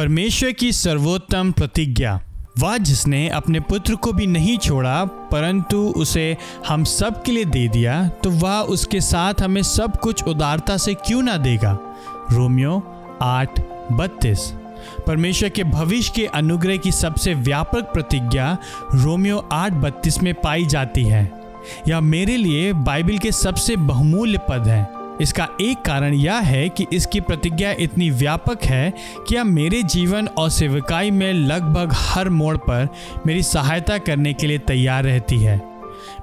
परमेश्वर की सर्वोत्तम प्रतिज्ञा। वह जिसने अपने पुत्र को भी नहीं छोड़ा, परंतु उसे हम सब के लिए दे दिया तो वह उसके साथ हमें सब कुछ उदारता से क्यों ना देगा? रोमियो आठ, बत्तीस। परमेश्वर के भविष्य के अनुग्रह की सबसे व्यापक प्रतिज्ञा रोमियो आठ, बत्तीस में पाई जाती है। यह मेरे लिए बाइबल के सबसे बहुमूल्य पद है। इसका एक कारण यह है कि इसकी प्रतिज्ञा इतनी व्यापक है कि यह मेरे जीवन और सेवकाई में लगभग हर मोड़ पर मेरी सहायता करने के लिए तैयार रहती है।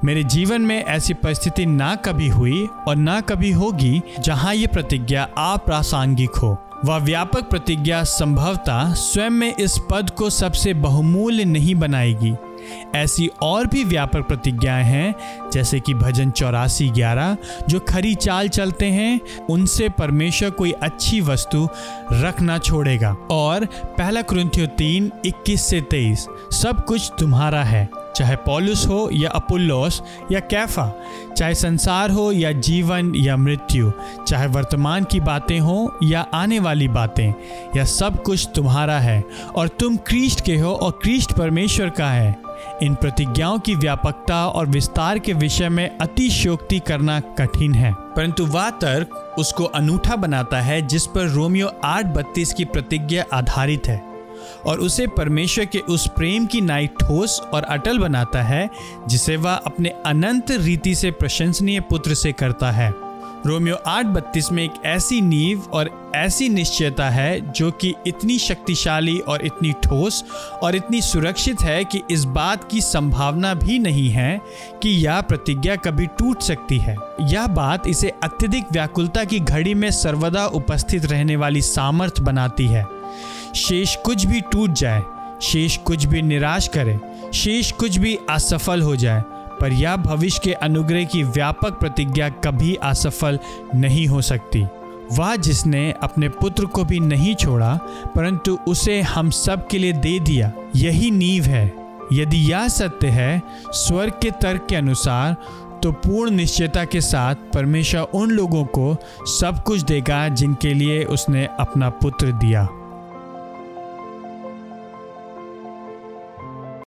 मेरे जीवन में ऐसी परिस्थिति ना कभी हुई और ना कभी होगी जहाँ ये प्रतिज्ञा अप्रासंगिक हो। वह व्यापक प्रतिज्ञा संभवतः स्वयं में इस पद को सबसे बहुमूल्य नहीं बनाएगी। ऐसी और भी व्यापक प्रतिज्ञाएँ हैं, जैसे कि भजन चौरासी ग्यारह, जो खरी चाल चलते हैं, उनसे परमेश्वर कोई अच्छी वस्तु रखना छोड़ेगा। और पहला क्रंथियो तीन, इक्कीस से तेईस, सब कुछ तुम्हारा है, चाहे पॉलुस हो या अपुल्लोस या कैफा, चाहे संसार हो या जीवन या मृत्यु, चाहे वर्तमान की बातें हो या आने वाली बातें या सब कुछ तुम्हारा है, और तुम क्रीस्ट के हो और क्रीस्ट परमेश्वर का है। इन प्रतिज्ञाओं की व्यापकता और विस्तार के विषय में अतिशोक्ति करना कठिन है। परंतु वह तर्क उसको अनूठा बनाता है, जिस पर रोमियो आठ बत्तीस की प्रतिज्ञा आधारित है और उसे परमेश्वर के उस प्रेम की नाई ठोस और अटल बनाता है, जिसे वह अपने अनंत रीति से प्रशंसनीय पुत्र से करता है। रोमियो आठ बत्तीस में एक ऐसी नींव और ऐसी निश्चयता है जो कि इतनी शक्तिशाली और इतनी ठोस और इतनी सुरक्षित है कि इस बात की संभावना भी नहीं है कि यह प्रतिज्ञा कभी टूट सकती है। यह बात इसे अत्यधिक व्याकुलता की घड़ी में सर्वदा उपस्थित रहने वाली सामर्थ्य बनाती है। शेष कुछ भी टूट जाए, शेष कुछ भी निराश करे, शेष कुछ भी असफल हो जाए पर यह भविष्य के अनुग्रह की व्यापक प्रतिज्ञा कभी असफल नहीं हो सकती। वह जिसने अपने पुत्र को भी नहीं छोड़ा, परंतु उसे हम सब के लिए दे दिया, यही नींव है। यदि यह सत्य है, स्वर्ग के तर्क के अनुसार तो पूर्ण निश्चयता के साथ परमेश्वर उन लोगों को सब कुछ देगा जिनके लिए उसने अपना पुत्र दिया।